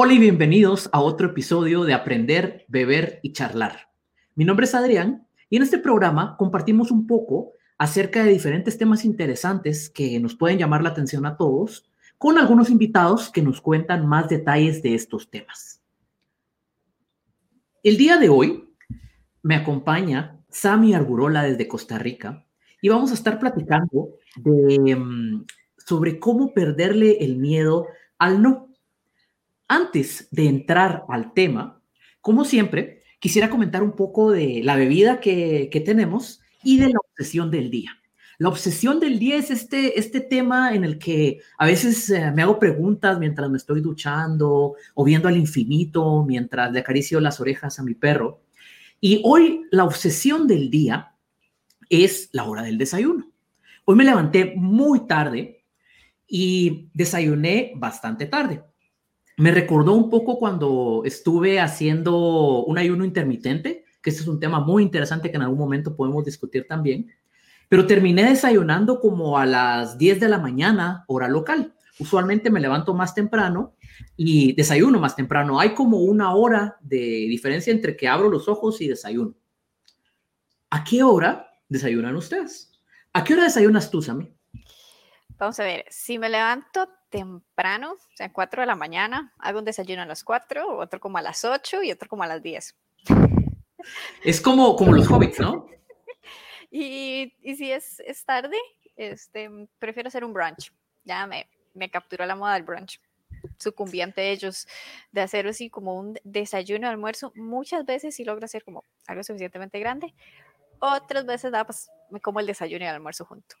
Hola y bienvenidos a otro episodio de Aprender, Beber y Charlar. Mi nombre es Adrián y en este programa compartimos un poco acerca de diferentes temas interesantes que nos pueden llamar la atención a todos, con algunos invitados que nos cuentan más detalles de estos temas. El día de hoy me acompaña Sami Argurola desde Costa Rica y vamos a estar platicando mm, sobre cómo perderle el miedo al no. Antes de entrar al tema, como siempre, quisiera comentar un poco de la bebida que, tenemos y de la obsesión del día. La obsesión del día es este, este tema en el que a veces eh, me hago preguntas mientras me estoy duchando o viendo al infinito, mientras le acaricio las orejas a mi perro. Y hoy la obsesión del día es la hora del desayuno. Hoy me levanté muy tarde y desayuné bastante tarde me recordó un poco cuando estuve haciendo un ayuno intermitente, que este es un tema muy interesante que en algún momento podemos discutir también, pero terminé desayunando como a las 10 de la mañana, hora local. Usualmente me levanto más temprano y desayuno más temprano. Hay como una hora de diferencia entre que abro los ojos y desayuno. ¿A qué hora desayunan ustedes? ¿A qué hora desayunas tú, Sammy? Vamos a ver, si me levanto temprano, o sea, 4 de la mañana, hago un desayuno a las 4, otro como a las 8 y otro como a las 10. Es como, como los hobbits, ¿no? y, y, si es, es, tarde, este, prefiero hacer un brunch. Ya me, me capturó la moda del brunch. Sucumbiente ellos de hacer así como un desayuno, almuerzo. Muchas veces sí logro hacer como algo suficientemente grande. Otras veces da, pues, me como el desayuno y el almuerzo junto.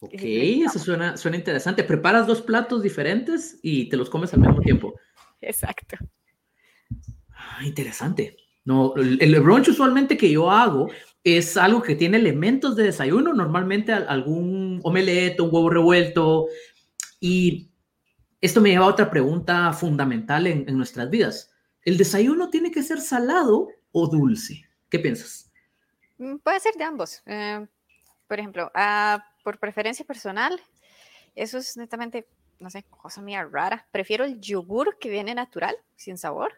Ok, eso suena, suena interesante. Preparas dos platos diferentes y te los comes al mismo tiempo. Exacto. Ah, interesante. No, el, brunch usualmente que yo hago es algo que tiene elementos de desayuno, normalmente algún omelette, un huevo revuelto. Y esto me lleva a otra pregunta fundamental en, nuestras vidas. ¿El desayuno tiene que ser salado o dulce? ¿Qué piensas? Mm, puede ser de ambos. Eh, por ejemplo, a por preferencia personal, eso es netamente, no sé, cosa mía rara. Prefiero el yogur que viene natural, sin sabor.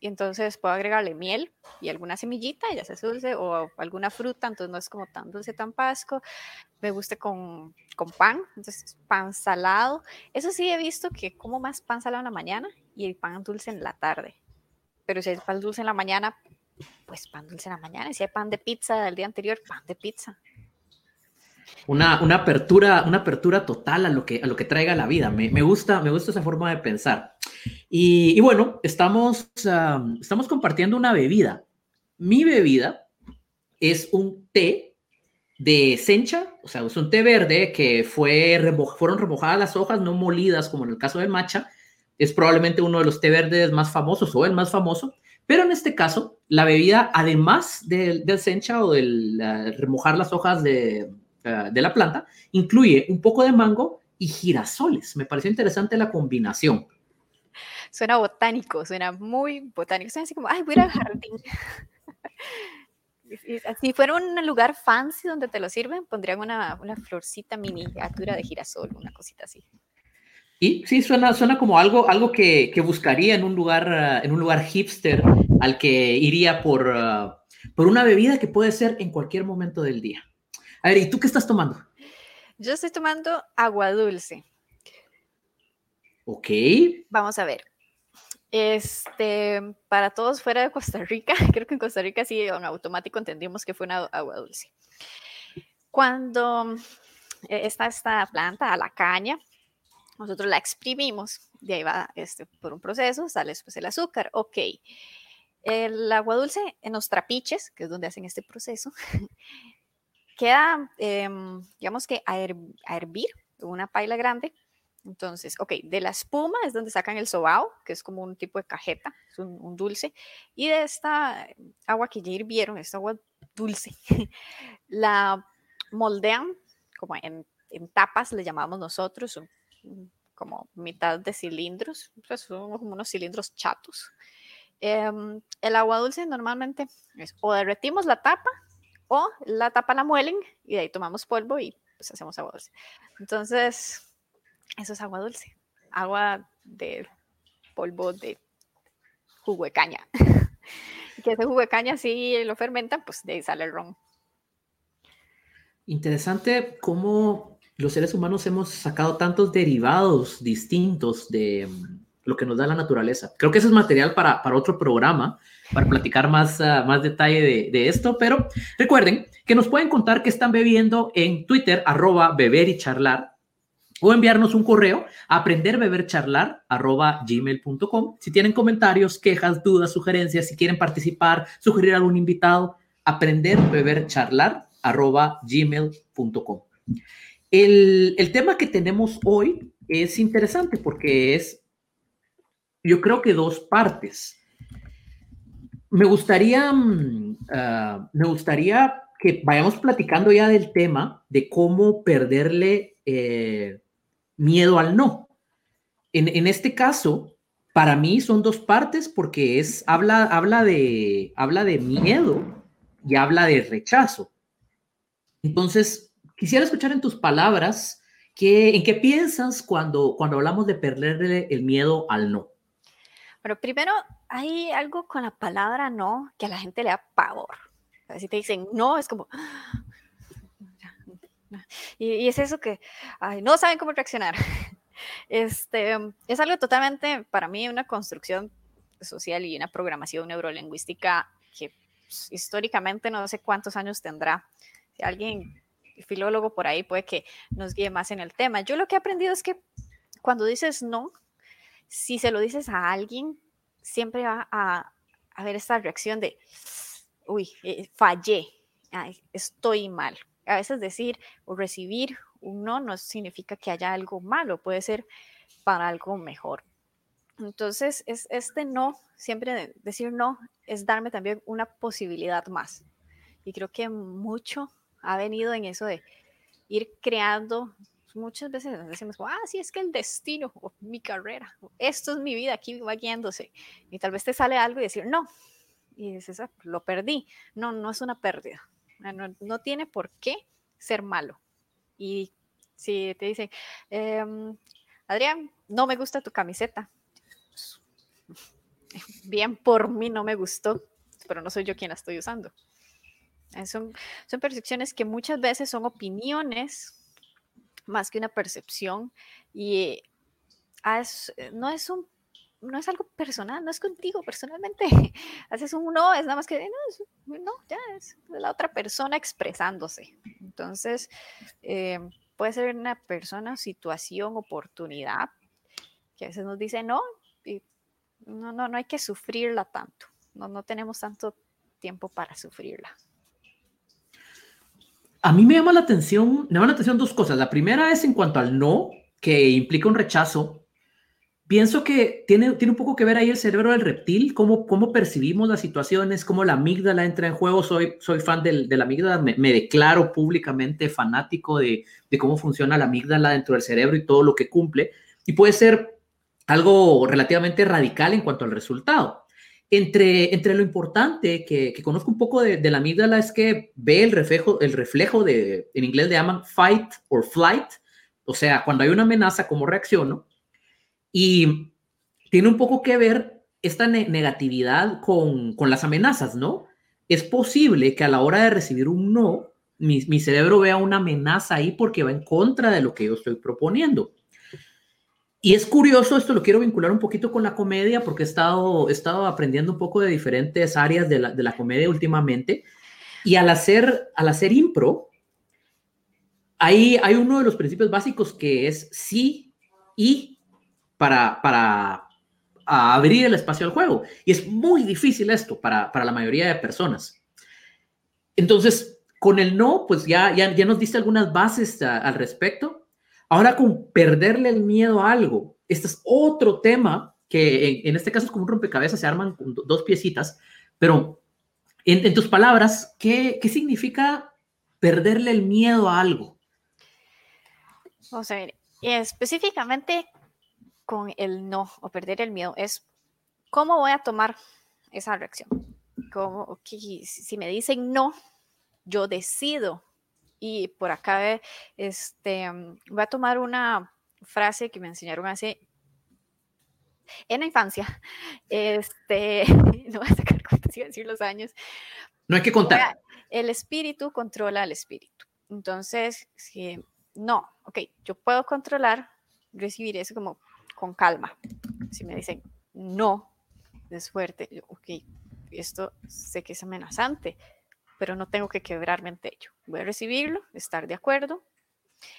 Y entonces puedo agregarle miel y alguna semillita, ya sea dulce, o alguna fruta, entonces no es como tan dulce, tan pasco. Me gusta con, con pan, entonces pan salado. Eso sí he visto que como más pan salado en la mañana y el pan dulce en la tarde. Pero si hay pan dulce en la mañana, pues pan dulce en la mañana. Y si hay pan de pizza del día anterior, pan de pizza. Una, apertura, una apertura total a lo que, a lo que traiga la vida. Me, gusta, me gusta esa forma de pensar. Y, bueno, estamos, estamos compartiendo una bebida. Mi bebida es un té de sencha, o sea, es un té verde que fue fueron remojadas las hojas, no molidas como en el caso del matcha. Es probablemente uno de los té verdes más famosos o el más famoso. Pero en este caso, la bebida, además del, del sencha o del remojar las hojas de, eh, de la planta, incluye un poco de mango y girasoles. Me pareció interesante la combinación. Suena botánico, suena muy botánico. Suena así como, ay, voy a ir al jardín. si fuera un lugar fancy donde te lo sirven, pondrían una, una florcita miniatura de girasol, una cosita así. Y sí, suena, suena como algo, algo que, que buscaría en un, lugar, uh, en un lugar hipster al que iría por, uh, por una bebida que puede ser en cualquier momento del día. A ver, ¿y tú qué estás tomando? Yo estoy tomando agua dulce. Ok. Vamos a ver. Este, para todos fuera de Costa Rica, creo que en Costa Rica sí, en automático entendimos que fue una agua dulce. Cuando eh, está esta planta, a la caña, nosotros la exprimimos, de ahí va este, por un proceso, sale después el azúcar, ok. El agua dulce en los trapiches, que es donde hacen este proceso, queda, em, digamos que a, hervir una paila grande. Entonces, ok, de la espuma es donde sacan el sobao, que es como un tipo de cajeta, es un, dulce. Y de esta agua que ya hirvieron, esta agua dulce, la moldean como en, tapas, le llamamos nosotros, como mitad de cilindros, pues son como unos cilindros chatos. Em, el agua dulce normalmente es o derretimos la tapa o la tapa la muelen y de ahí tomamos polvo y pues hacemos agua dulce. Entonces, eso es agua dulce, agua de polvo de jugo de caña. que ese jugo de caña, si lo fermentan, pues de ahí sale el ron. Interesante cómo los seres humanos hemos sacado tantos derivados distintos de lo que nos da la naturaleza. Creo que eso es material para, para otro programa, para platicar más, uh, más detalle de, esto, pero recuerden que nos pueden contar que están bebiendo en Twitter, arroba beber y charlar, o enviarnos un correo a aprenderbebercharlar arroba gmail.com. Si tienen comentarios, quejas, dudas, sugerencias, si quieren participar, sugerir algún invitado, aprenderbebercharlar arroba gmail.com. El, el tema que tenemos hoy es interesante porque es, yo creo que dos partes. Me gustaría, uh, me gustaría que vayamos platicando ya del tema de cómo perderle eh, miedo al no. En, en, este caso, para mí son dos partes porque es, habla, habla, de, habla de miedo y habla de rechazo. Entonces, quisiera escuchar en tus palabras ¿qué, en qué piensas cuando, cuando hablamos de perderle el miedo al no. Pero primero, hay algo con la palabra no que a la gente le da pavor. Si te dicen no, es como... Y, y es eso que ay, no saben cómo reaccionar. Este, es algo totalmente, para mí, una construcción social y una programación neurolingüística que pues, históricamente no sé cuántos años tendrá. Si alguien filólogo por ahí puede que nos guíe más en el tema. Yo lo que he aprendido es que cuando dices no, si se lo dices a alguien, siempre va a haber esta reacción de, uy, eh, fallé, estoy mal. A veces decir o recibir un no no significa que haya algo malo, puede ser para algo mejor. Entonces, es, este no, siempre decir no, es darme también una posibilidad más. Y creo que mucho ha venido en eso de ir creando. Muchas veces decimos, ah, sí, es que el destino, o mi carrera, esto es mi vida, aquí va guiándose. Y tal vez te sale algo y decir, no, y dices, ah, lo perdí. No, no es una pérdida. No, no tiene por qué ser malo. Y si te dicen, eh, Adrián, no me gusta tu camiseta. Bien, por mí no me gustó, pero no soy yo quien la estoy usando. Eh, son, son percepciones que muchas veces son opiniones más que una percepción y eh, no es un no es algo personal, no es contigo personalmente. Haces un no, es nada más que no, no ya es la otra persona expresándose. Entonces, eh, puede ser una persona, situación, oportunidad, que a veces nos dice no, y no, no, no hay que sufrirla tanto. No, no tenemos tanto tiempo para sufrirla. A mí me llama la atención, me llama la atención dos cosas. La primera es en cuanto al no, que implica un rechazo. Pienso que tiene, tiene un poco que ver ahí el cerebro del reptil, cómo, cómo percibimos las situaciones, cómo la amígdala entra en juego. Soy, soy fan del, de la amígdala, me, declaro públicamente fanático de, de cómo funciona la amígdala dentro del cerebro y todo lo que cumple. Y puede ser algo relativamente radical en cuanto al resultado. Entre, entre lo importante que, conozco un poco de, la amígdala es que ve el reflejo, el reflejo de, en inglés le llaman fight or flight, o sea, cuando hay una amenaza, cómo reacciono. Y tiene un poco que ver esta ne negatividad con, con, las amenazas, ¿no? Es posible que a la hora de recibir un no, mi, mi cerebro vea una amenaza ahí porque va en contra de lo que yo estoy proponiendo. Y es curioso, esto lo quiero vincular un poquito con la comedia, porque he estado, he estado aprendiendo un poco de diferentes áreas de la, de la comedia últimamente. Y al hacer, al hacer impro, hay, hay uno de los principios básicos que es sí y para, para abrir el espacio al juego. Y es muy difícil esto para, para la mayoría de personas. Entonces, con el no, pues ya, ya, ya nos diste algunas bases a, al respecto Ahora con perderle el miedo a algo, este es otro tema que en, este caso es como un rompecabezas, se arman dos piecitas, pero en, en tus palabras, ¿qué, ¿qué, significa perderle el miedo a algo? Vamos a ver, específicamente con el no o perder el miedo, es cómo voy a tomar esa reacción. Como, okay, si me dicen no, yo decido y por acá, este, voy a tomar una frase que me enseñaron hace en la infancia, este, no voy a sacar cuentas y decir los años. No hay que contar. El espíritu controla al espíritu. Entonces, si no, ok, yo puedo controlar, recibir eso como con calma. Si me dicen no, es fuerte, yo, ok, esto sé que es amenazante, pero no tengo que quebrarme ante ello. Voy a recibirlo, estar de acuerdo.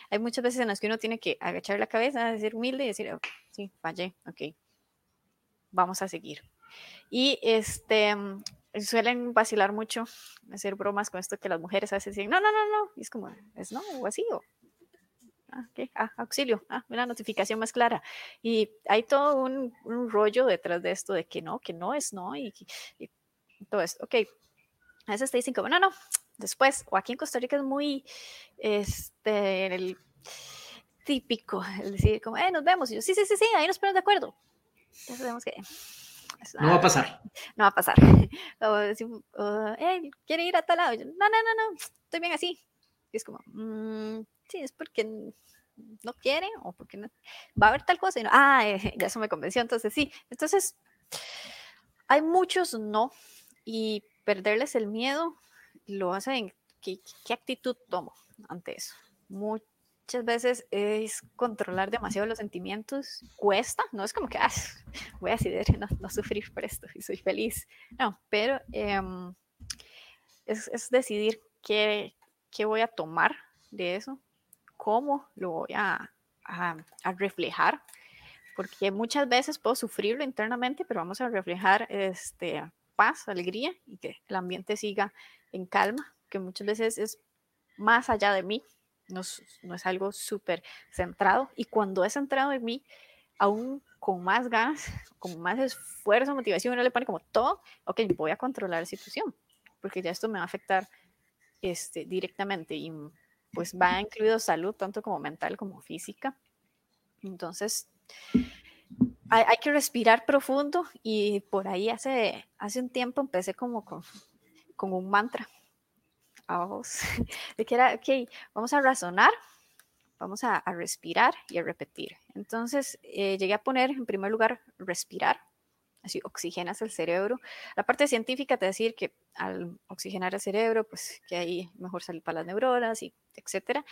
Hay muchas veces en las que uno tiene que agachar la cabeza, decir humilde y decir, sí, fallé, ok, vamos a seguir. Y este, suelen vacilar mucho, hacer bromas con esto que las mujeres a veces dicen, no, no, no, no, es como, es no, o así, o ah. Ah, auxilio, ah, una notificación más clara. Y hay todo un, un, rollo detrás de esto de que no, que no es no, y, y todo esto. Ok, a veces te dicen como, no, no, después, o aquí en Costa Rica es muy, este, el típico, el decir como, eh, nos vemos, y yo, sí, sí, sí, sí, ahí nos ponemos de acuerdo. Ya sabemos que... No va a pasar. No va a pasar. O decir, eh, ¿quiere ir a tal lado? Yo, no, no, no, no, estoy bien así. Y es como, mmm, sí, es porque no quiere o porque no, va a haber tal cosa y no, ah, eh, ya eso me convenció, entonces sí. Entonces, hay muchos no y perderles el miedo lo hacen, ¿qué, qué actitud tomo ante eso? Muchas veces es controlar demasiado los sentimientos, cuesta, no es como que ah, voy a decidir no, sufrir por esto y soy feliz, no, pero eh, es, decidir qué, qué voy a tomar de eso, cómo lo voy a, a reflejar porque muchas veces puedo sufrirlo internamente, pero vamos a reflejar este, paz, alegría y que el ambiente siga en calma, que muchas veces es más allá de mí, no es, algo súper centrado y cuando es centrado en mí, aún con más ganas, con más esfuerzo, motivación, uno le pone como todo, ok, voy a controlar la situación, porque ya esto me va a afectar este, directamente y pues va incluido salud, tanto como mental como física. Entonces, hay, que respirar profundo y por ahí hace, hace un tiempo empecé como con, con un mantra de que era, vamos a razonar, vamos a, a respirar y a repetir. Entonces eh, llegué a poner en primer lugar respirar, así oxigenas el cerebro. La parte científica te decir que al oxigenar el cerebro, pues que ahí mejor sale para las neuronas y etcétera.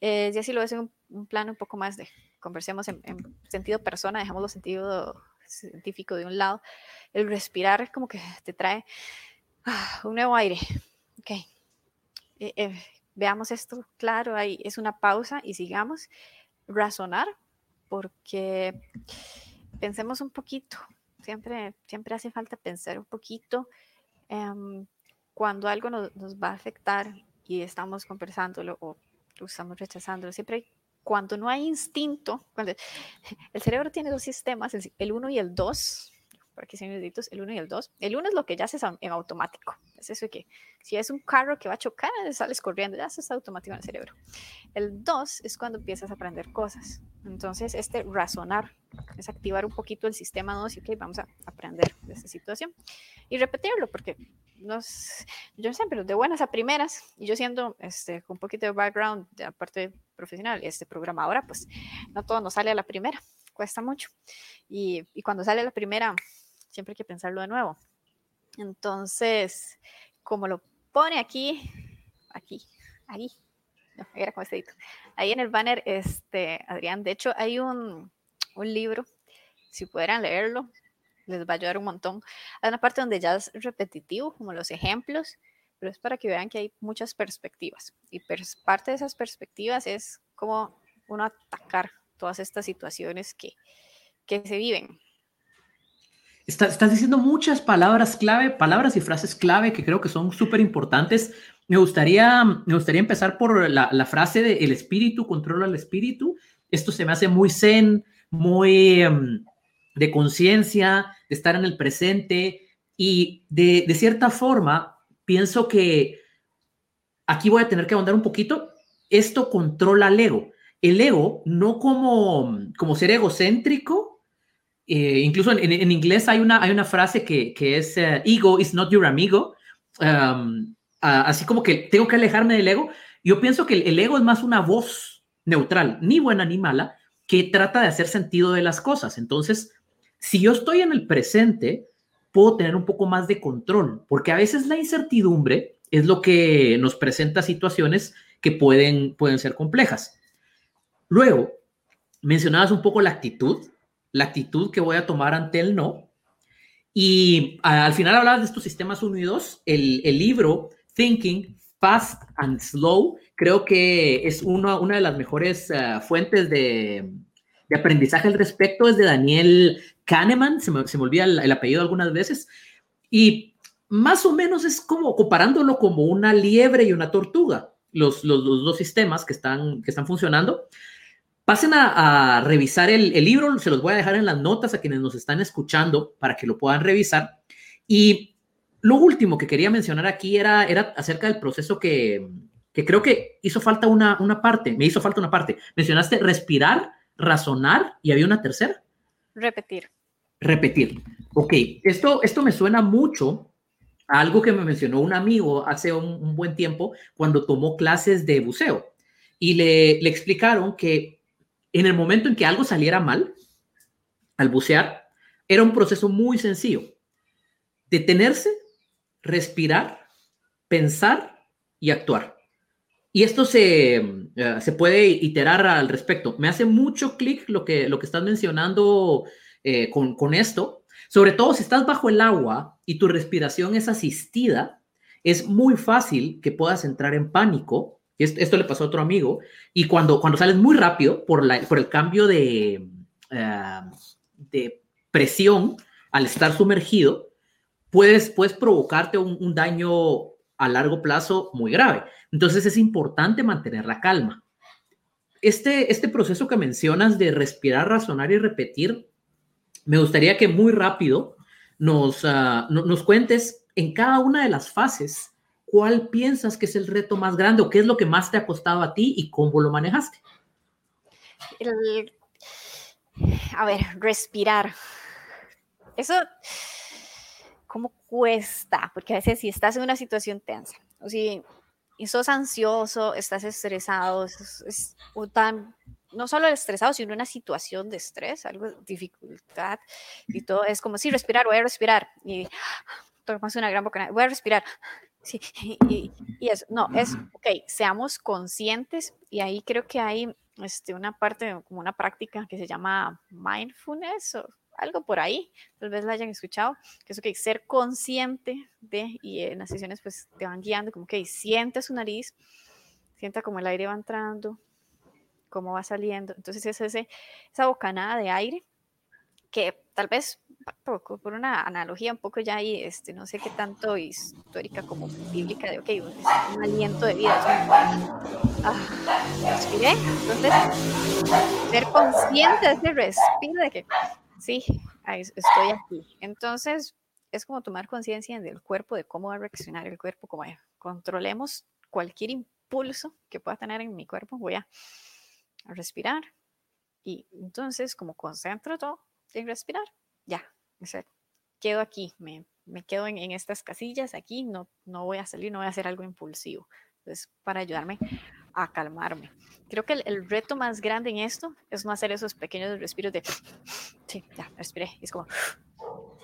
Eh, y así lo ves en un, un plano un poco más de conversemos en, en sentido persona, dejamos lo sentido científico de un lado. El respirar es como que te trae ah, un nuevo aire. Ok. Eh, eh, veamos esto claro, ahí es una pausa y sigamos. Razonar, porque pensemos un poquito. Siempre, siempre hace falta pensar un poquito. Um, cuando algo nos, nos, va a afectar y estamos conversándolo o estamos rechazándolo, siempre cuando no hay instinto, cuando el cerebro tiene dos sistemas, el 1 y el 2, para que sean deditos, el 1 y el 2. El 1 es lo que ya hace en automático. Es eso que si es un carro que va a chocar, sales corriendo, ya está automático en el cerebro. El 2 es cuando empiezas a aprender cosas. Entonces, este razonar es activar un poquito el sistema 2 y, ok, vamos a aprender de esta situación. Y repetirlo, porque nos, yo siempre de buenas a primeras, y yo siendo este, con un poquito de background, de aparte profesional, este programadora, pues no todo nos sale a la primera, cuesta mucho. Y, y cuando sale la primera, siempre hay que pensarlo de nuevo. Entonces, como lo pone aquí, aquí, ahí, no, era como ahí en el banner, este, Adrián, de hecho hay un, un libro, si pudieran leerlo, les va a ayudar un montón. Hay una parte donde ya es repetitivo, como los ejemplos, pero es para que vean que hay muchas perspectivas. Y parte de esas perspectivas es cómo uno atacar todas estas situaciones que, que se viven. Estás, estás diciendo muchas palabras clave, palabras y frases clave que creo que son súper importantes. Me gustaría, me gustaría empezar por la, frase de el espíritu controla el espíritu. Esto se me hace muy zen, muy... Um, de conciencia, de estar en el presente y de, de, cierta forma pienso que aquí voy a tener que ahondar un poquito, esto controla el ego. El ego no como, como ser egocéntrico, eh, incluso en, en, inglés hay una, hay una frase que, que es uh, ego is not your amigo, um, así como que tengo que alejarme del ego. Yo pienso que el, el ego es más una voz neutral, ni buena ni mala, que trata de hacer sentido de las cosas. Entonces, Si yo estoy en el presente, puedo tener un poco más de control, porque a veces la incertidumbre es lo que nos presenta situaciones que pueden, pueden ser complejas. Luego, mencionabas un poco la actitud, la actitud que voy a tomar ante el no. Y al final hablabas de estos sistemas 1 y 2. El, el libro Thinking Fast and Slow creo que es una, una de las mejores uh, fuentes de, de, aprendizaje al respecto. Es de Daniel Kahneman, se me, se me olvida el, el, apellido algunas veces. Y más o menos es como comparándolo como una liebre y una tortuga, los, los, los dos sistemas que están, que están funcionando. Pasen a, a revisar el, el, libro, se los voy a dejar en las notas a quienes nos están escuchando para que lo puedan revisar. Y lo último que quería mencionar aquí era, era acerca del proceso que, que creo que hizo falta una, una parte, me hizo falta una parte. Mencionaste respirar, razonar y había una tercera. Repetir. Repetir. Ok, esto, esto me suena mucho a algo que me mencionó un amigo hace un, un buen tiempo cuando tomó clases de buceo y le, le explicaron que en el momento en que algo saliera mal, al bucear, era un proceso muy sencillo. Detenerse, respirar, pensar y actuar. Y esto se, uh, se puede iterar al respecto. Me hace mucho clic lo que, lo que estás mencionando eh, con, con esto. Sobre todo si estás bajo el agua y tu respiración es asistida, es muy fácil que puedas entrar en pánico esto le pasó a otro amigo. Y cuando, cuando sales muy rápido por, la, por el cambio de, uh, de presión al estar sumergido, puedes, puedes provocarte un, un, daño a largo plazo muy grave. Entonces es importante mantener la calma. Este, este proceso que mencionas de respirar, razonar y repetir, me gustaría que muy rápido nos, uh, nos cuentes en cada una de las fases ¿cuál piensas que es el reto más grande o qué es lo que más te ha costado a ti y cómo lo manejaste? El, a ver, respirar. Eso, ¿cómo cuesta? Porque a veces si estás en una situación tensa, o si sos ansioso, estás estresado, es, es, tan, no solo estresado, sino una situación de estrés, algo, dificultad y todo, es como, sí, respirar, voy a respirar. Y tomas una gran boca, voy a respirar. Sí, y, eso, no, es, ok, seamos conscientes y ahí creo que hay este, una parte, como una práctica que se llama mindfulness o algo por ahí, tal vez la hayan escuchado, que es ok, ser consciente de, y en las sesiones pues te van guiando, como que siente su nariz, sienta como el aire va entrando, cómo va saliendo, entonces es ese, esa bocanada de aire que tal vez por, por, una analogía un poco ya ahí, este, no sé qué tanto histórica como bíblica, de, ok, un, un aliento de vida. ah, respiré, entonces, ser consciente de ese respiro, de que sí, estoy aquí. Entonces, es como tomar conciencia del cuerpo, de cómo va a reaccionar el cuerpo, como controlemos cualquier impulso que pueda tener en mi cuerpo, voy a, a respirar. Y entonces, como concentro todo en respirar, ya, o sea, quedo aquí, me, me quedo en, en, estas casillas aquí, no, no voy a salir, no voy a hacer algo impulsivo. Entonces, para ayudarme a calmarme. Creo que el, el, reto más grande en esto es no hacer esos pequeños respiros de, sí, ya, respiré. Es como...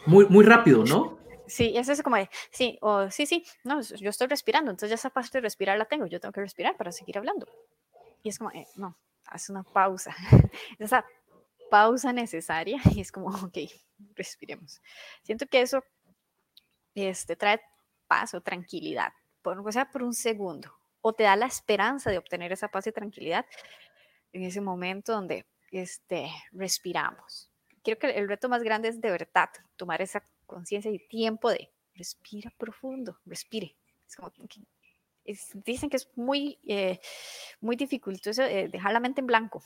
Muy, muy rápido, ¿no? Sí, eso es como de, sí, o sí, sí, no, yo estoy respirando, entonces ya esa parte de respirar la tengo, yo tengo que respirar para seguir hablando. Y es como, eh, no, haz una pausa. Esa pausa necesaria y es como, ok, respiremos. Siento que eso este, trae paz o tranquilidad, por, o sea, por un segundo, o te da la esperanza de obtener esa paz y tranquilidad en ese momento donde este, respiramos. Creo que el reto más grande es de verdad tomar esa conciencia y tiempo de respira profundo, respire. Es dicen que es muy, eh, muy dificultoso eh, dejar la mente en blanco,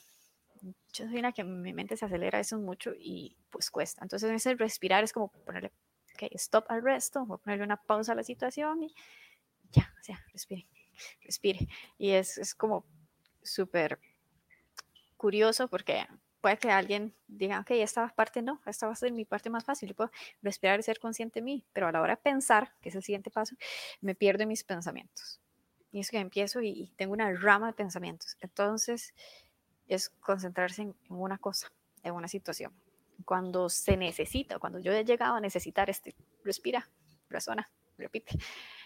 yo soy una que mi mente se acelera eso mucho y pues cuesta. Entonces ese respirar es como ponerle, ok, stop al resto, voy a ponerle una pausa a la situación y ya, o sea, respire, respire. Y es, es como súper curioso porque puede que alguien diga, ok, esta parte no, esta va a ser mi parte más fácil, yo puedo respirar y ser consciente de mí, pero a la hora de pensar, que es el siguiente paso, me pierdo en mis pensamientos. Y es que empiezo y, y tengo una rama de pensamientos. Entonces, es concentrarse en, una cosa, en una situación. cuando se necesita, cuando yo he llegado a necesitar este, respira, razona, repite,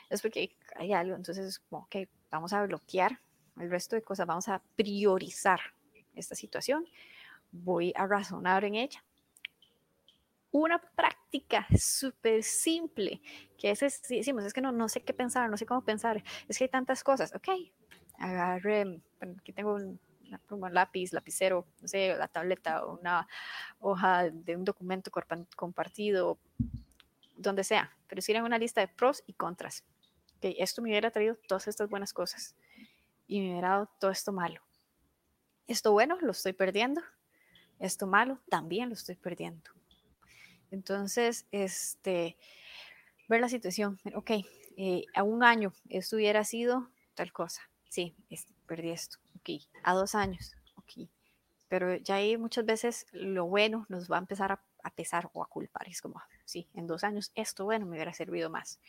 es porque hay algo, entonces como, ok, vamos a bloquear el resto de cosas, vamos a priorizar esta situación, voy a razonar en ella. Una práctica súper simple, que es, decimos, es que no, no sé qué pensar, no sé cómo pensar, es que hay tantas cosas, ok, agarre, aquí tengo un, un lápiz, lapicero, no sé, la tableta o una hoja de un documento compartido, donde sea, pero si una lista de pros y contras. Que esto me hubiera traído todas estas buenas cosas y me hubiera dado todo esto malo. Esto bueno lo estoy perdiendo, esto malo también lo estoy perdiendo. Entonces, este, ver la situación, ok, eh, a un año esto hubiera sido tal cosa, sí, este, perdí esto, ok, a dos años, ok, pero ya ahí muchas veces lo bueno nos va a empezar a, pesar o a culpar, es como, sí, en dos años esto bueno me hubiera servido más.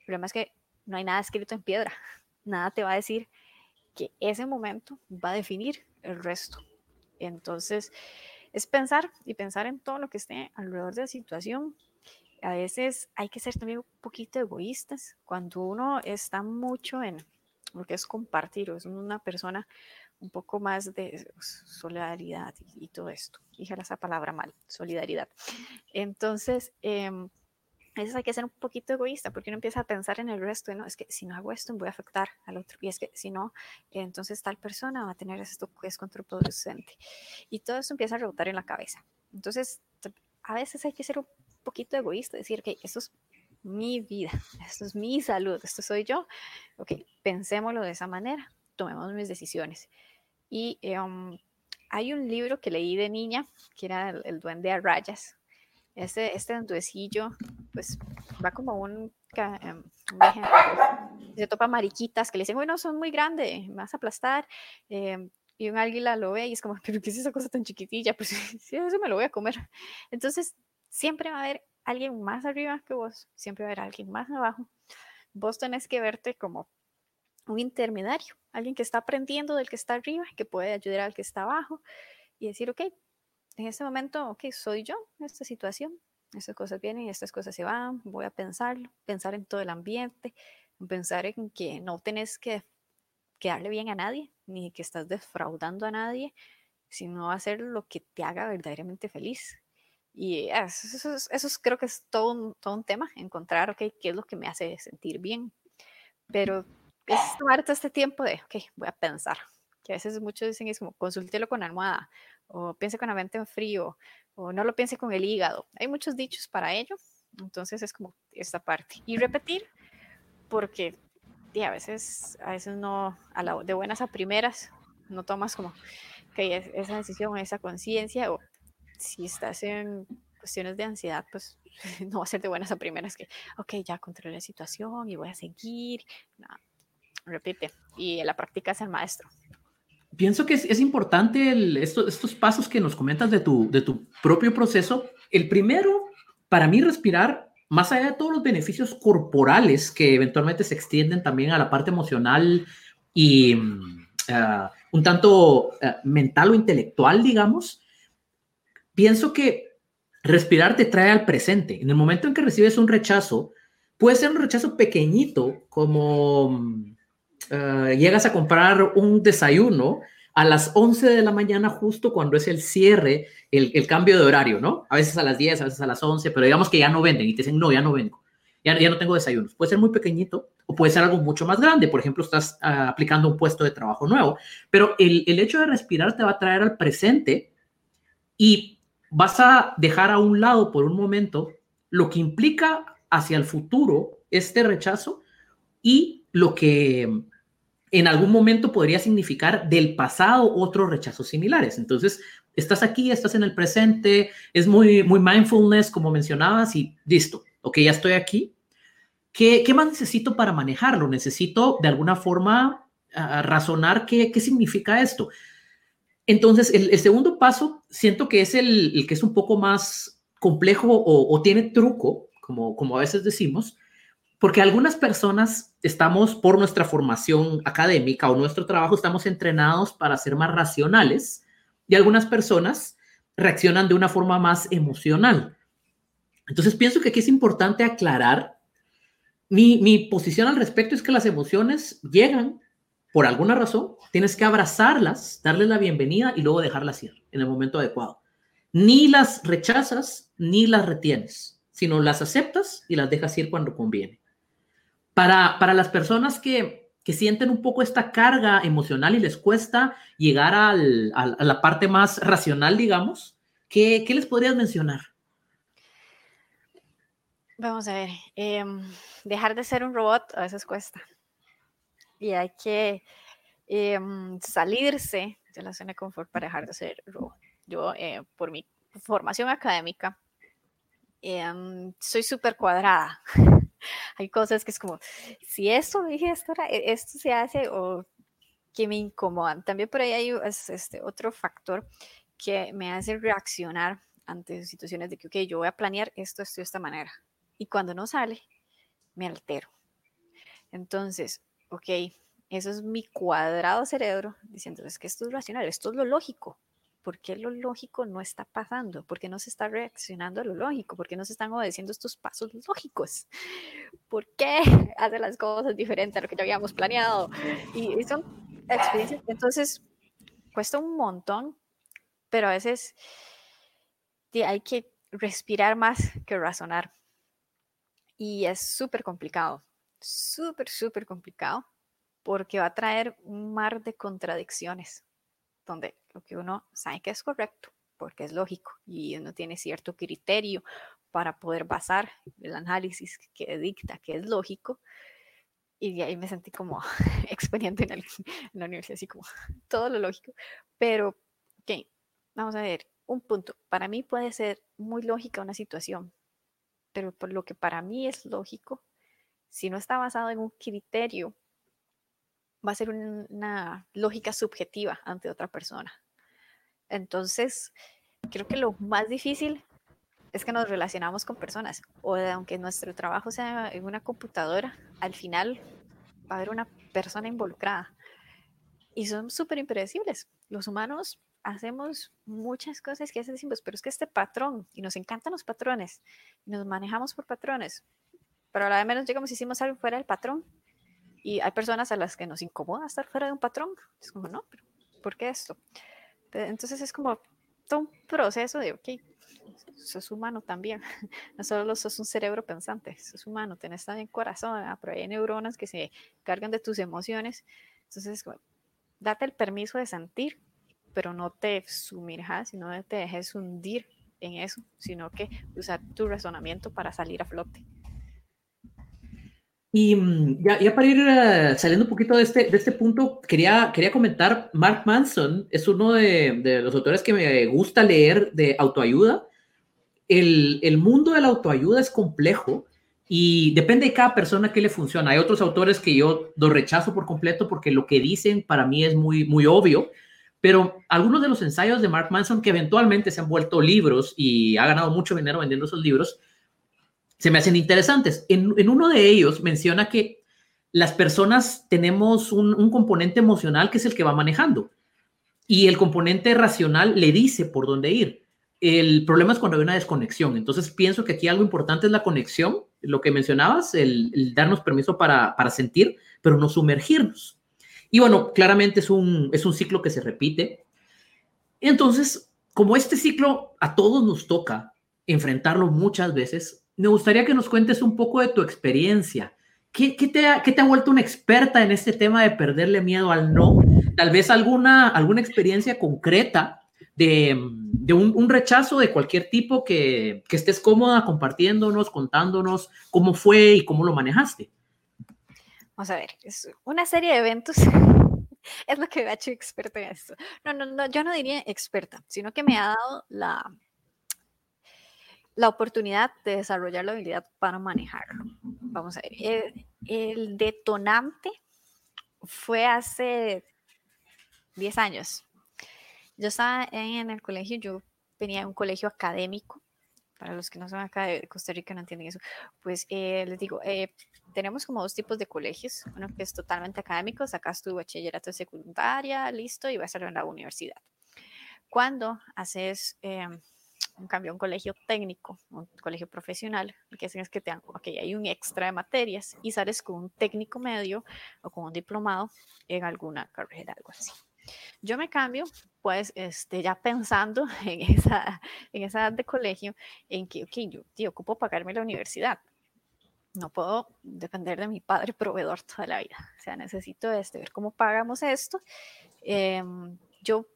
El problema es que no hay nada escrito en piedra, nada te va a decir que ese momento va a definir el resto. Entonces, es pensar y pensar en todo lo que esté alrededor de la situación. A veces hay que ser también un poquito egoístas cuando uno está mucho en lo que es compartir, es una persona un poco más de solidaridad y, todo esto. Fíjala esa palabra mal, solidaridad. Entonces, eh, a hay que ser un poquito egoísta porque uno empieza a pensar en el resto, no, es que si no hago esto voy a afectar al otro, y es que si no, entonces tal persona va a tener esto que es contraproducente. Y todo eso empieza a rebotar en la cabeza. Entonces, a veces hay que ser un poquito egoísta, decir que esto es mi vida, esto es mi salud, esto soy yo. Ok, pensémoslo de esa manera, tomemos mis decisiones. Y em, hay un libro que leí de niña, que era El, duende a rayas. Este, este duendecillo, pues va como un, em, un se topa mariquitas que le dicen, bueno, son muy grandes, me vas a aplastar. Em, y un águila lo ve y es como, pero ¿qué es esa cosa tan chiquitilla? Pues sí, eso me lo voy a comer. Entonces, siempre va a haber alguien más arriba que vos, siempre va a haber alguien más abajo. Vos tenés que verte como un intermediario, alguien que está aprendiendo del que está arriba, que puede ayudar al que está abajo y decir, ok, en este momento, ok, soy yo en esta situación, estas cosas vienen y estas cosas se van, voy a pensarlo, pensar en todo el ambiente, pensar en que no tenés que, que darle bien a nadie, ni que estás defraudando a nadie, sino hacer lo que te haga verdaderamente feliz. Y eso, eso, creo que es todo un, todo un tema, encontrar, ok, qué es lo que me hace sentir bien. Pero es tomarte este tiempo de, ok, voy a pensar. Que a veces muchos dicen es como, consúltelo con almohada, o piense con la mente en frío, o no lo piense con el hígado. Hay muchos dichos para ello, entonces es como esta parte. Y repetir, porque a veces, a veces no, a la, de buenas a primeras, no tomas como que esa decisión, esa conciencia, o si estás en cuestiones de ansiedad, pues no va a ser de buenas a primeras que, ok, ya controlé la situación y voy a seguir. No, repite. Y la práctica es el maestro. Pienso que es, importante estos, pasos que nos comentas de tu, de tu propio proceso. El primero, para mí, respirar, más allá de todos los beneficios corporales que eventualmente se extienden también a la parte emocional y ah, un tanto ah, mental o intelectual, digamos, pienso que respirar te trae al presente. En el momento en que recibes un rechazo, puede ser un rechazo pequeñito, como mm, eh, llegas a comprar un desayuno a las 11 de la mañana justo cuando es el cierre, el, cambio de horario, ¿no? A veces a las 10, a veces a las 11, pero digamos que ya no venden y te dicen, no, ya no vengo, ya, ya no tengo desayunos. Puede ser muy pequeñito o puede ser algo mucho más grande. Por ejemplo, estás ah, aplicando un puesto de trabajo nuevo, pero el, el hecho de respirar te va a traer al presente y vas a dejar a un lado por un momento lo que implica hacia el futuro este rechazo y lo que en algún momento podría significar del pasado otros rechazos similares. Entonces, estás aquí, estás en el presente, es muy, muy mindfulness, como mencionabas, y listo, ok, ya estoy aquí. ¿Qué, qué más necesito para manejarlo? Necesito de alguna forma ah, razonar qué, qué significa esto. Entonces, el, segundo paso siento que es el, que es un poco más complejo o, tiene truco, como, a veces decimos, porque algunas personas estamos, por nuestra formación académica o nuestro trabajo, estamos entrenados para ser más racionales y algunas personas reaccionan de una forma más emocional. Entonces pienso que aquí es importante aclarar, mi posición al respecto es que las emociones llegan por alguna razón, tienes que abrazarlas, darles la bienvenida y luego dejarlas ir en el momento adecuado. Ni las rechazas ni las retienes, sino las aceptas y las dejas ir cuando conviene. Para, para las personas que, que sienten un poco esta carga emocional y les cuesta llegar al, a la parte más racional, digamos, ¿qué, qué les podrías mencionar? Vamos a ver, eh, dejar de ser un robot a veces cuesta y hay que eh, salirse de la zona de confort para dejar de robot. Yo, eh, por mi formación académica, eh, soy súper cuadrada. hay cosas que es como, si esto dije esto, e, esto se hace o que me incomodan. También por ahí hay este, otro factor que me hace reaccionar ante situaciones de que, ok, yo voy a planear esto, esto de esta manera. Y cuando no sale, me altero. Entonces, ok, eso es mi cuadrado cerebro diciendo, es que esto es racional, esto es lo lógico. ¿Por qué lo lógico no está pasando? ¿Por qué no se está reaccionando a lo lógico? ¿Por qué no se están obedeciendo estos pasos lógicos? ¿Por qué hace las cosas diferentes a lo que ya habíamos planeado? Y, son experiencias, entonces cuesta un montón, pero a veces hay que respirar más que razonar. Y es súper complicado súper, súper complicado porque va a traer un mar de contradicciones, donde lo que uno sabe que es correcto, porque es lógico, y uno tiene cierto criterio para poder basar el análisis que dicta que es lógico, y de ahí me sentí como experiente en, la universidad, así como todo lo lógico. Pero, ok, vamos a ver, un punto. Para mí puede ser muy lógica una situación, pero por lo que para mí es lógico, si no está basado en un criterio, va a ser una lógica subjetiva ante otra persona. Entonces, creo que lo más difícil es que nos relacionamos con personas, o aunque nuestro trabajo sea en una computadora, al final va a haber una persona involucrada. Y son súper impredecibles. Los humanos hacemos muchas cosas que decimos, pero es que este patrón, y nos encantan los patrones, y nos manejamos por patrones, pero a la menos llegamos y hicimos algo fuera del patrón. Y hay personas a las que nos incomoda estar fuera de un patrón. Es como, no, pero ¿por qué esto? Entonces es como todo un proceso de, ok, sos humano también. No solo sos un cerebro pensante, sos humano, tenés también corazón, ah, pero hay neuronas que se cargan de tus emociones. Entonces date el permiso de sentir, pero no te sumirjas, no te dejes hundir en eso, sino que usar tu razonamiento para salir a flote. Y mm, ya, para ir eh, saliendo un poquito de este, de este punto, quería, quería comentar, Mark Manson es uno de, los autores que me gusta leer de autoayuda. El, el, mundo de la autoayuda es complejo y depende de cada persona que le funciona. Hay otros autores que yo los rechazo por completo porque lo que dicen para mí es muy, muy obvio, pero algunos de los ensayos de Mark Manson que eventualmente se han vuelto libros y ha ganado mucho dinero vendiendo esos libros, se me hacen interesantes. En, uno de ellos menciona que las personas tenemos un, componente emocional que es el que va manejando y el componente racional le dice por dónde ir. El problema es cuando hay una desconexión. Entonces pienso que aquí algo importante es la conexión, lo que mencionabas, el, darnos permiso para, sentir, pero no sumergirnos. Y bueno, claramente es un, es un ciclo que se repite. Entonces, como este ciclo a todos nos toca enfrentarlo muchas veces, me gustaría que nos cuentes un poco de tu experiencia. ¿Qué, te, ha, te, ha, vuelto una experta en este tema de perderle miedo al no? Tal vez alguna, alguna experiencia concreta de, de un, rechazo de cualquier tipo que, que, estés cómoda compartiéndonos, contándonos cómo fue y cómo lo manejaste. Vamos a ver, es una serie de eventos. es lo que me ha hecho experta en esto. No, no, no, yo no diría experta, sino que me ha dado la, la oportunidad de desarrollar la habilidad para manejarlo. Vamos a ver, el, detonante fue hace 10 años. Yo estaba en, el colegio, yo venía de un colegio académico, para los que no son acá de Costa Rica no entienden eso, pues eh, les digo, eh, tenemos como dos tipos de colegios, uno que es totalmente académico, sacas tu bachillerato secundaria, listo, y vas a la universidad. Cuando haces em, un cambio un colegio técnico, un colegio profesional, lo que hacen es que te dan, ok, hay un extra de materias y sales con un técnico medio o con un diplomado en alguna carrera, algo así. Yo me cambio, pues, este, ya pensando en esa, en esa edad de colegio, en que, ok, yo tío, ocupo pagarme la universidad. No puedo depender de mi padre proveedor toda la vida. O sea, necesito este, ver cómo pagamos esto. Em, yo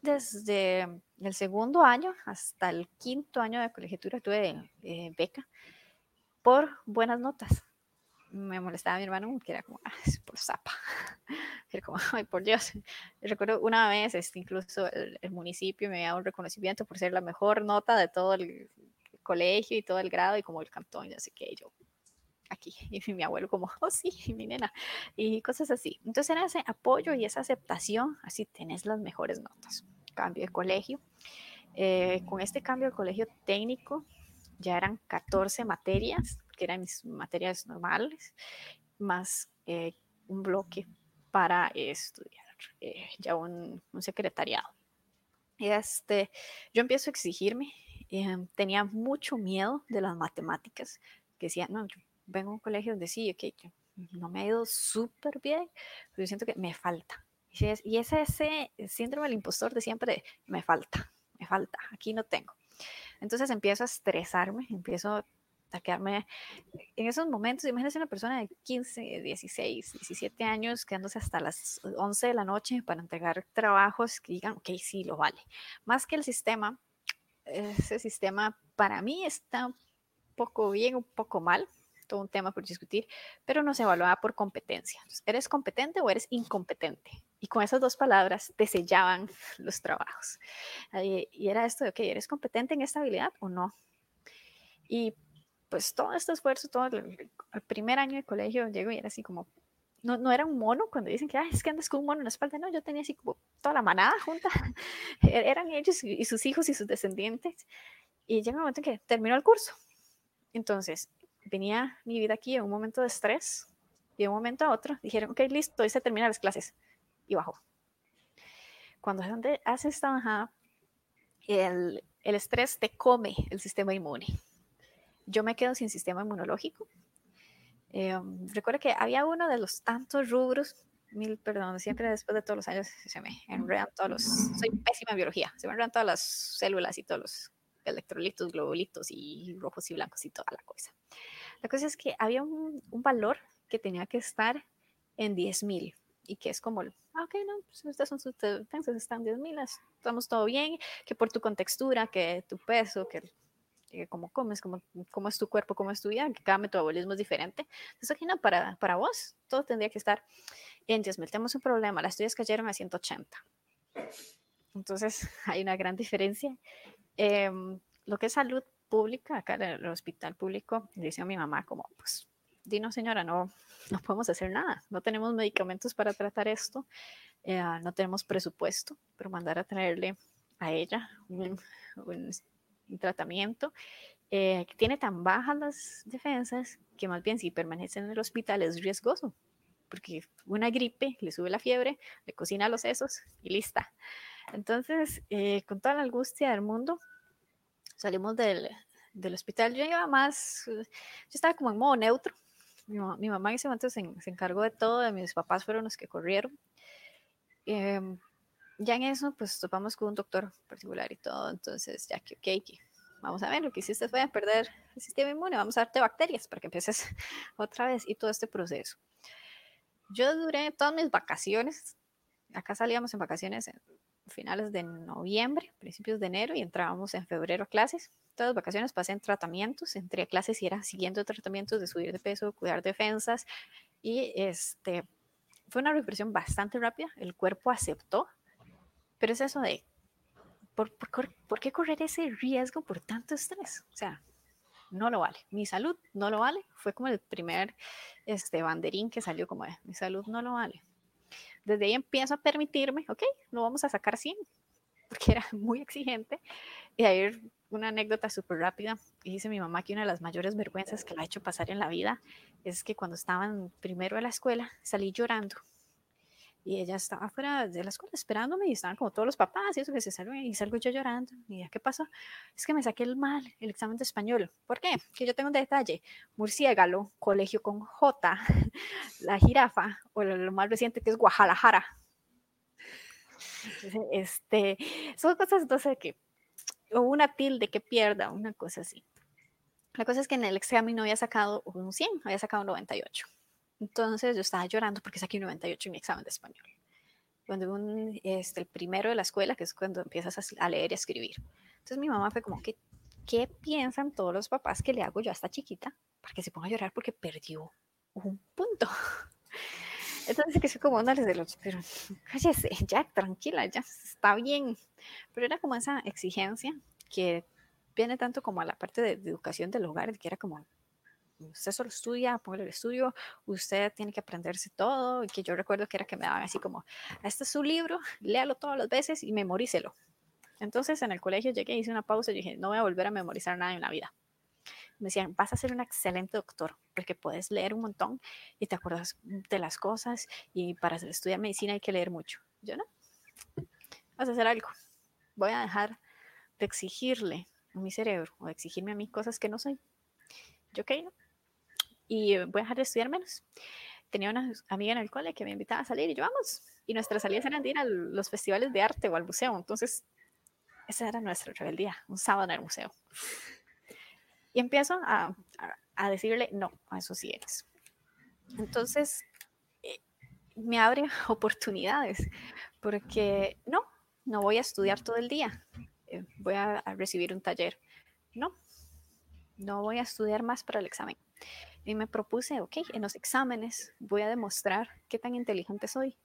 desde el segundo año hasta el quinto año de colegiatura tuve eh, beca por buenas notas. Me molestaba mi hermano que era como, ah, es por zapa. Era como, ay, por Dios. Recuerdo una vez, este, incluso el, municipio me dio un reconocimiento por ser la mejor nota de todo el colegio y todo el grado y como el cantón, así que yo aquí. Y mi abuelo como, oh sí, mi nena. Y cosas así. Entonces era ese apoyo y esa aceptación, así tenés las mejores notas cambio de colegio. Eh, con este cambio de colegio técnico ya eran 14 materias, que eran mis materias normales, más eh, un bloque para estudiar eh, ya un, un, secretariado. Este, yo empiezo a exigirme, tenía mucho miedo de las matemáticas, que decía, no, yo vengo a un colegio donde sí, ok, no me ha ido súper bien, pero yo siento que me falta, y es ese síndrome del impostor de siempre, me falta, me falta, aquí no tengo. Entonces empiezo a estresarme, empiezo a quedarme en esos momentos. Imagínense una persona de 15, 16, 17 años quedándose hasta las 11 de la noche para entregar trabajos que digan, ok, sí, lo vale. Más que el sistema, ese sistema para mí está un poco bien, un poco mal, todo un tema por discutir, pero no se evalúa por competencia. ¿Eres competente o eres incompetente? Y con esas dos palabras te sellaban los trabajos. Y era esto de, ok, ¿eres competente en esta habilidad o no? Y pues todo este esfuerzo, todo el, primer año de colegio, llego y era así como, no, no era un mono cuando dicen que es que andas con un mono en la espalda, no, yo tenía así como toda la manada junta, e-, eran ellos y sus hijos y sus descendientes. Y llega un momento en que terminó el curso. Entonces, venía mi vida aquí en un momento de estrés y de un momento a otro dijeron, ok, listo, hoy se terminan las clases y bajó. Cuando haces esta bajada, el, el estrés te come el sistema inmune. Yo me quedo sin sistema inmunológico. Eh, recuerdo que había uno de los tantos rubros, mil, perdón, siempre después de todos los años se me enredan todos los, soy pésima en biología, se me enredan todas las células y todos los electrolitos, globulitos y rojos y blancos y toda la cosa. La cosa es que había un, un valor que tenía que estar en 10.000 y que es como, ah, ok, no, pues estas son sus defensas, están 10 mil, estamos todo bien, que por tu contextura, que tu peso, que, que cómo comes, cómo, cómo, es tu cuerpo, cómo es tu vida, que cada metabolismo es diferente. Entonces, aquí no, para, para vos, todo tendría que estar en 10 mil. Tenemos un problema, las tuyas cayeron a 180. Entonces, hay una gran diferencia. Em, lo que es salud pública, acá en el hospital público, dice a mi mamá como, pues, Dino, señora, no, no podemos hacer nada. No tenemos medicamentos para tratar esto, eh, no tenemos presupuesto, pero mandar a traerle a ella un, tratamiento eh, que tiene tan bajas las defensas que más bien si permanece en el hospital es riesgoso, porque una gripe le sube la fiebre, le cocina los sesos y lista. Entonces, eh, con toda la angustia del mundo, salimos del, del hospital. Yo iba más, yo estaba como en modo neutro, mi, mamá en ese momento se, encargó de todo, mis papás fueron los que corrieron. Em, ya en eso, pues topamos con un doctor particular y todo, entonces ya que, ok, vamos a ver, lo que hiciste fue perder el sistema inmune, vamos a darte bacterias para que empieces otra vez y todo este proceso. Yo duré todas mis vacaciones, acá salíamos en vacaciones finales de noviembre, principios de enero y entrábamos en febrero a clases todas las vacaciones pasé en tratamientos, entre clases y era siguiendo tratamientos de subir de peso, cuidar defensas y este fue una represión bastante rápida, el cuerpo aceptó, pero es eso de ¿por, por, qué correr ese riesgo por tanto estrés? O sea, no lo vale. Mi salud no lo vale. Fue como el primer este, banderín que salió como de, mi salud no lo vale. Desde ahí empiezo a permitirme, ok, lo vamos a sacar 100, porque era muy exigente. Y ahí una anécdota súper rápida. Y dice mi mamá que una de las mayores vergüenzas que la ha hecho pasar en la vida es que cuando estaban primero en la escuela salí llorando. Y ella estaba fuera de la escuela esperándome y estaban como todos los papás y eso que se salió y salgo yo llorando. Y ya, ¿qué pasó? Es que me saqué el mal, el examen de español. ¿Por qué? Que yo tengo un detalle. Murciégalo, colegio con J, la jirafa, o lo, más reciente que es Guadalajara. Este, son cosas entonces que, o una tilde que pierda, una cosa así. La cosa es que en el examen no había sacado un 100, había sacado un 98. Entonces yo estaba llorando porque saqué un 98 en mi examen de español. Cuando un, este, el primero de la escuela, que es cuando empiezas a, leer y a escribir. Entonces mi mamá fue como, ¿qué, ¿qué piensan todos los papás que le hago yo a esta chiquita para que se ponga a llorar porque perdió un punto? Entonces que soy como una de los, pero cállese, ya, tranquila, ya está bien. Pero era como esa exigencia que viene tanto como a la parte de, de educación del hogar, que era como, usted solo estudia, póngale el estudio, usted tiene que aprenderse todo, y que yo recuerdo que era que me daban así como, este es su libro, léalo todas las veces y memorícelo. Entonces en el colegio llegué, hice una pausa y dije, no voy a volver a memorizar nada en la vida. Me decían, vas a ser un excelente doctor, porque puedes leer un montón y te acuerdas de las cosas y para estudiar medicina hay que leer mucho. Yo no, vas a hacer algo. Voy a dejar de exigirle a mi cerebro o de exigirme a mí cosas que no soy. Yo, ok, no, y voy a dejar de estudiar menos. Tenía una amiga en el cole que me invitaba a salir y yo vamos. Y nuestras salidas eran de ir a los festivales de arte o al museo. Entonces, esa era nuestra rebeldía, un sábado en el museo. Y empiezo a, a, decirle, no, a eso sí eres. Entonces, eh, me abre oportunidades, porque no, no voy a estudiar todo el día, eh, voy a, a recibir un taller. No, no voy a estudiar más para el examen. Y me propuse, ok, en los exámenes voy a demostrar qué tan inteligente soy.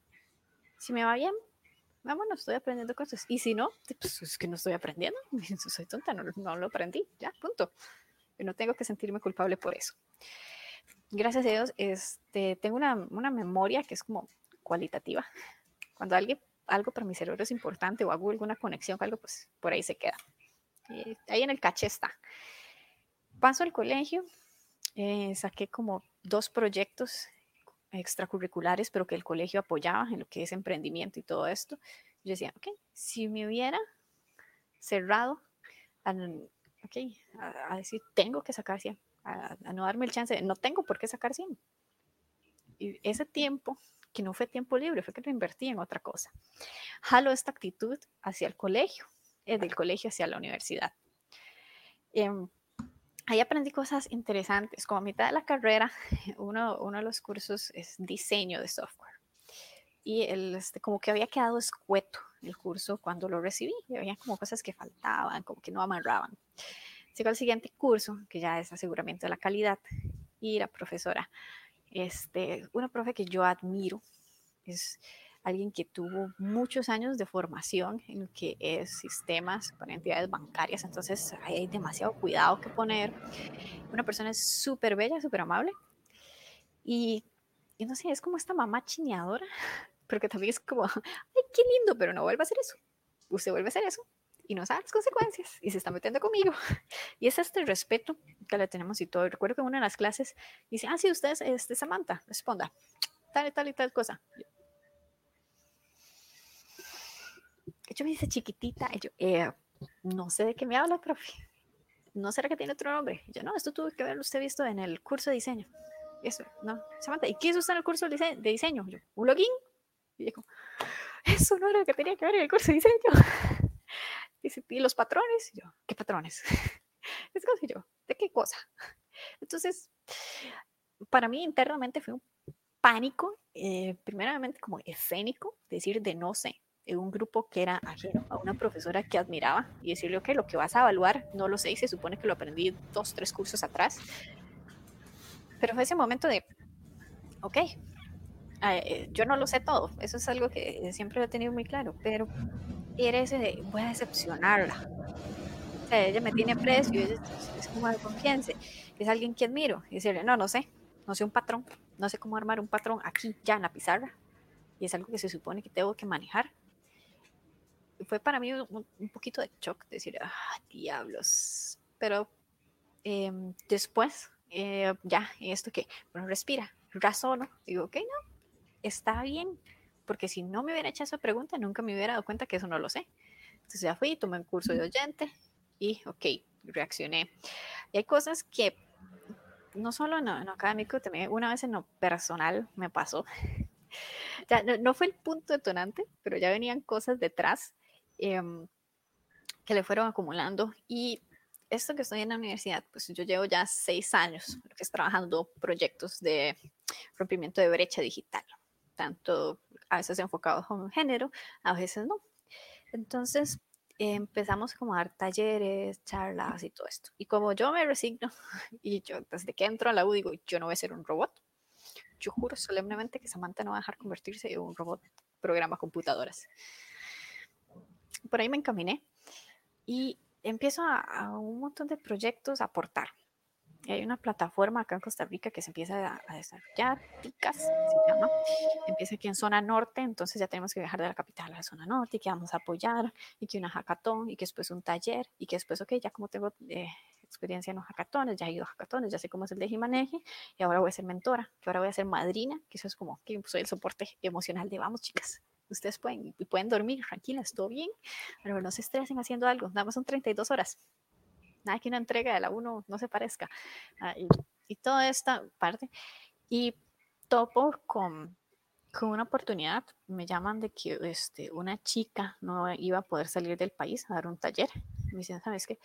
Si me va bien, vámonos, estoy aprendiendo cosas. Y si no, pues es que no estoy aprendiendo, soy tonta, no, no lo aprendí, ya, punto. Y no tengo que sentirme culpable por eso. Gracias a Dios, este, tengo una, una memoria que es como cualitativa. Cuando alguien, algo para mi cerebro es importante o hago alguna conexión con algo, pues por ahí se queda. Y ahí en el caché está. Paso al colegio, eh, saqué como dos proyectos extracurriculares, pero que el colegio apoyaba en lo que es emprendimiento y todo esto. Yo decía, ok, si me hubiera cerrado a, okay, a, decir, tengo que sacar 100, a, no darme el chance de, no tengo por qué sacar 100. Y ese tiempo, que no fue tiempo libre, fue que lo invertí en otra cosa. Jalo esta actitud hacia el colegio, eh, del colegio hacia la universidad. Eh, ahí aprendí cosas interesantes. Como a mitad de la carrera, uno, uno de los cursos es diseño de software. Y el, este, como que había quedado escueto el curso cuando lo recibí. Y había como cosas que faltaban, como que no amarraban. Sigo al siguiente curso, que ya es aseguramiento de la calidad. Y la profesora, este, una profe que yo admiro, es alguien que tuvo muchos años de formación en lo que es sistemas para entidades bancarias, entonces hay demasiado cuidado que poner. Una persona es súper bella, súper amable y, y, no sé, es como esta mamá chineadora, porque también es como, ay, qué lindo, pero no vuelve a hacer eso. Usted vuelve a hacer eso y no sabe las consecuencias y se está metiendo conmigo. Y es este respeto que le tenemos y todo. Recuerdo que en una de las clases dice, ah, sí, usted es este, Samantha, responda, tal y tal y tal cosa. Yo me dice chiquitita, y yo, eh, no sé de qué me habla, profe. ¿No será que tiene otro nombre? yo, no, esto tuvo que haber usted visto en el curso de diseño. Eso, no, Samantha, ¿y qué hizo usted en el curso de diseño? Yo, ¿un login? Y dijo, eso no era lo que tenía que ver en el curso de diseño. Dice, ¿y los patrones? Y yo, ¿qué patrones? Es como yo, ¿de qué cosa? Entonces, para mí internamente fue un pánico, eh, primeramente como escénico, decir de no sé, un grupo que era ajeno a una profesora que admiraba y decirle, ok, lo que vas a evaluar no lo sé y se supone que lo aprendí dos, tres cursos atrás. Pero fue ese momento de, ok, eh, yo no lo sé todo, eso es algo que siempre lo he tenido muy claro, pero era ese de, voy a decepcionarla. O sea, ella me tiene precio, es, es como de confianza, es alguien que admiro y decirle, no, no sé, no sé un patrón, no sé cómo armar un patrón aquí, ya en la pizarra, y es algo que se supone que tengo que manejar fue para mí un, poquito de shock decir, ah, diablos. Pero em, después, eh, ya, esto que, bueno, respira, razono, digo, ok, no, está bien, porque si no me hubiera hecho esa pregunta, nunca me hubiera dado cuenta que eso no lo sé. Entonces ya fui, tomé un curso de oyente y, ok, reaccioné. Y hay cosas que no solo en lo, académico, también una vez en lo personal me pasó. ya, no, fue el punto detonante, pero ya venían cosas detrás em, que le fueron acumulando. Y esto que estoy en la universidad, pues yo llevo ya seis años que es trabajando proyectos de rompimiento de brecha digital, tanto a veces enfocados en un género, a veces no. Entonces, empezamos como a dar talleres, charlas y todo esto. Y como yo me resigno y yo desde que entro a la U digo, yo no voy a ser un robot, yo juro solemnemente que Samantha no va a dejar convertirse en un robot programa computadoras. Por ahí me encaminé y empiezo a, a un montón de proyectos a aportar. Hay una plataforma acá en Costa Rica que se empieza a, desarrollar, TICAS se llama, empieza aquí en zona norte, entonces ya tenemos que viajar de la capital a la zona norte y que vamos a apoyar, y que una hackathon, y que después un taller, y que después, ok, ya como tengo eh, experiencia en los hackatones, ya he ido a hackatones, ya sé cómo es el de Jimaneje, y ahora voy a ser mentora, que ahora voy a ser madrina, que eso es como que soy el soporte emocional de vamos chicas, ustedes pueden, pueden dormir tranquilas, todo bien, pero no se estresen haciendo algo, nada más son 32 horas, nada que una entrega de la 1 no se parezca. Ah, y, y, toda esta parte. Y topo con, con una oportunidad, me llaman de que este, una chica no iba a poder salir del país a dar un taller. Me dicen, ¿sabes qué?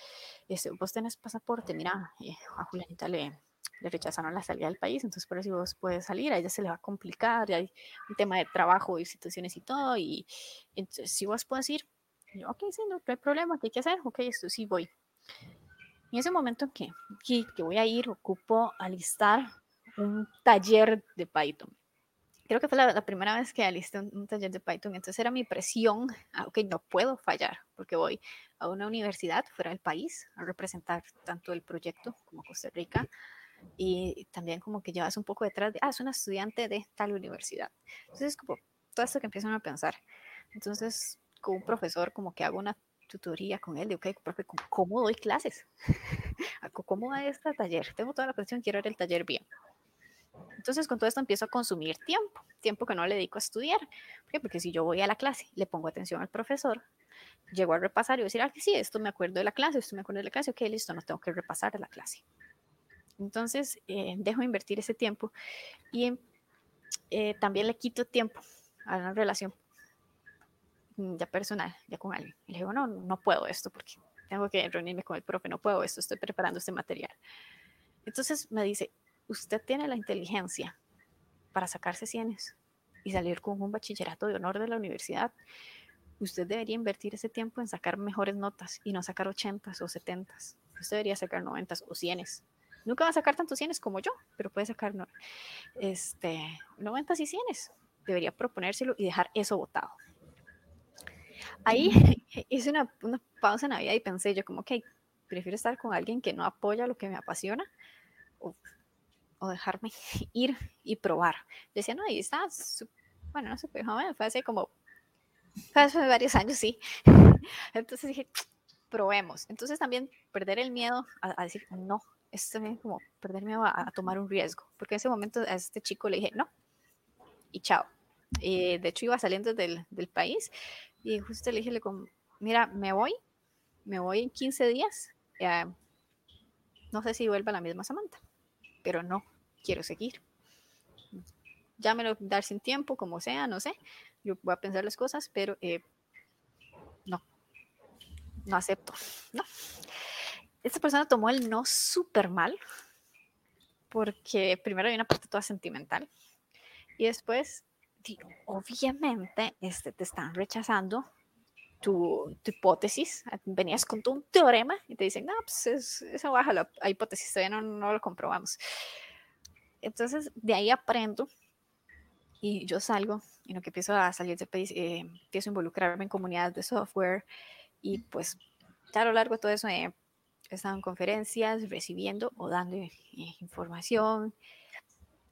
Este, vos tenés pasaporte, mira, eh, a Julianita le, le rechazaron la salida del país, entonces por eso si vos puedes salir, a ella se le va a complicar, ya hay un tema de trabajo y situaciones y todo, y entonces si vos puedes ir, yo, ok, sí, no, no hay problema, ¿qué hay que hacer? Ok, esto sí voy. En ese momento que, que, voy a ir, ocupo alistar un taller de Python. Creo que fue la, primera vez que alisté un, taller de Python, entonces era mi presión, ah, ok, no puedo fallar, porque voy a una universidad fuera del país a representar tanto el proyecto como Costa Rica, y también como que llevas un poco detrás de, ah, es una estudiante de tal universidad. Entonces, como todo esto que empiezan a pensar. Entonces, con un profesor, como que hago una tutoría con él, de, ok, profe, ¿cómo doy clases? ¿Cómo va este taller? Tengo toda la presión, quiero ver el taller bien. Entonces, con todo esto empiezo a consumir tiempo, tiempo que no le dedico a estudiar. ¿Por qué? Porque si yo voy a la clase, le pongo atención al profesor, llego a repasar y voy a decir, ah, sí, esto me acuerdo de la clase, esto me acuerdo de la clase, ok, listo, no tengo que repasar la clase. Entonces, eh, dejo de invertir ese tiempo y eh, también le quito tiempo a una relación ya personal, ya con alguien. Le digo, no, no puedo esto porque tengo que reunirme con el profe, no puedo esto, estoy preparando este material. Entonces me dice, usted tiene la inteligencia para sacarse cienes y salir con un bachillerato de honor de la universidad. Usted debería invertir ese tiempo en sacar mejores notas y no sacar 80 o 70. Usted debería sacar 90 o 100. Nunca va a sacar tantos 100 como yo, pero puede sacar no, este, 90 y 100. Debería proponérselo y dejar eso votado. Ahí hice una, una, pausa en la vida y pensé yo como, ok, prefiero estar con alguien que no apoya lo que me apasiona o, o dejarme ir y probar. Decía, no, ahí está, bueno, no sé, joven, fue hace como, fue hace varios años, sí. Entonces dije, probemos. Entonces también perder el miedo a decir, no, es también como perder miedo a, a, tomar un riesgo, porque en ese momento a este chico le dije, no, y chao. Eh, de hecho, iba saliendo del, del país y justo le dije, mira, me voy, me voy en 15 días. no sé si vuelva la misma Samantha, pero no, quiero seguir. Llámelo dar sin tiempo, como sea, no sé. Yo voy a pensar las cosas, pero eh, no, no acepto. No. Esta persona tomó el no súper mal, porque primero hay una parte toda sentimental y después obviamente este, te están rechazando tu, tu, hipótesis, venías con tu, un teorema y te dicen, no, pues es, esa baja la, hipótesis, todavía no, no, lo comprobamos. Entonces, de ahí aprendo y yo salgo, y lo que empiezo a salir de eh, empiezo a involucrarme en comunidades de software y pues a lo largo de todo eso he estado en conferencias, recibiendo o dando eh, información,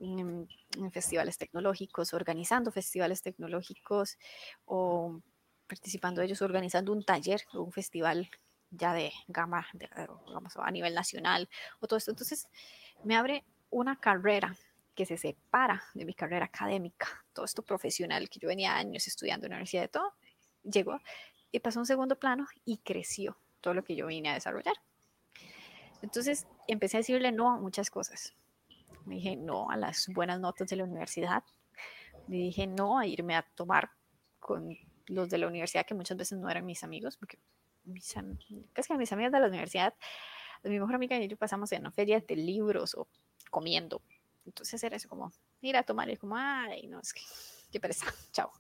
en, festivales tecnológicos, organizando festivales tecnológicos o participando ellos organizando un taller o un festival ya de gama, de, vamos, a nivel nacional o todo esto. Entonces, me abre una carrera que se separa de mi carrera académica, todo esto profesional que yo venía años estudiando en la universidad de todo, llegó y pasó a un segundo plano y creció todo lo que yo vine a desarrollar. Entonces empecé a decirle no a muchas cosas. Me dije no a las buenas notas de la universidad. Me dije no a irme a tomar con los de la universidad que muchas veces no eran mis amigos, porque mis, casi mis amigas de la universidad, mi mejor amiga y yo pasamos en ferias de libros o comiendo. Entonces era eso como ir a tomar y como, ay, no, es que qué pereza, chao.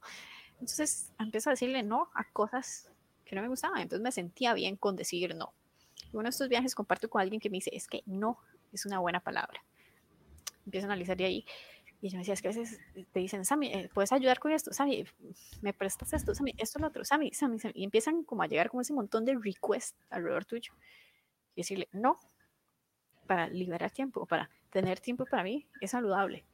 Entonces empiezo a decirle no a cosas que no me gustaban, entonces me sentía bien con decir no. Uno de estos viajes comparto con alguien que me dice, es que no es una buena palabra. Empiezo a analizar de ahí y yo me decía, es que a veces te dicen, Sammy, eh, ¿puedes ayudar con esto? Sammy, ¿me prestas esto? Sammy, esto, lo otro, Sammy, Sammy. Y empiezan como a llegar como ese montón de requests alrededor tuyo. Y decirle, no, para liberar tiempo, para tener tiempo para mí, es saludable.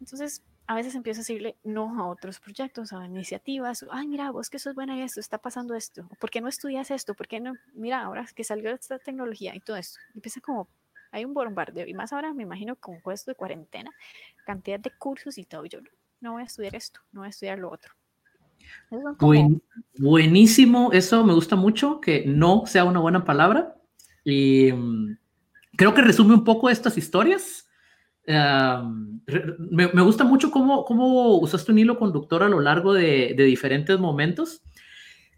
Entonces, a veces empiezo a decirle no a otros proyectos, a iniciativas. Ay, mira, vos que sos buena en esto, está pasando esto. ¿Por qué no estudias esto? ¿Por qué no? Mira, ahora que salió esta tecnología y todo esto. Empieza como hay un bombardeo y más ahora me imagino con esto de cuarentena, cantidad de cursos y todo. Yo no, voy a estudiar esto, no voy a estudiar lo otro. buenísimo, eso me gusta mucho, que no sea una buena palabra. Y mm, creo que resume un poco estas historias. Me, gusta mucho cómo, cómo usaste un hilo conductor a lo largo de, diferentes momentos.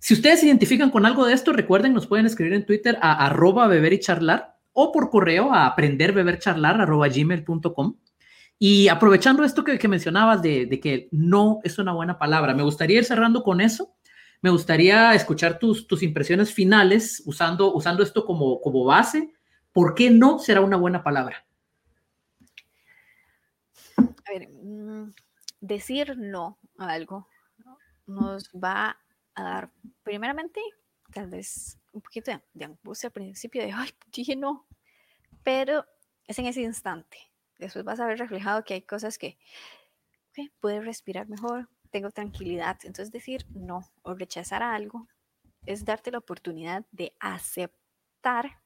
Si ustedes se identifican con algo de esto, recuerden, nos pueden escribir en Twitter a arroba beber y charlar o por correo a aprenderbebercharlar.gmail.com. Y aprovechando esto que, mencionabas de, que no es una buena palabra, me gustaría ir cerrando con eso. Me gustaría escuchar tus, tus impresiones finales usando, usando esto como, como base. ¿Por qué no será una buena palabra? A ver, mm, decir no a algo nos va a dar, primeramente, tal vez un poquito de, angustia al principio de, ay, dije no, pero es en ese instante. Después vas a ver reflejado que hay cosas que okay, puedes respirar mejor, tengo tranquilidad. Entonces decir no o rechazar algo es darte la oportunidad de aceptar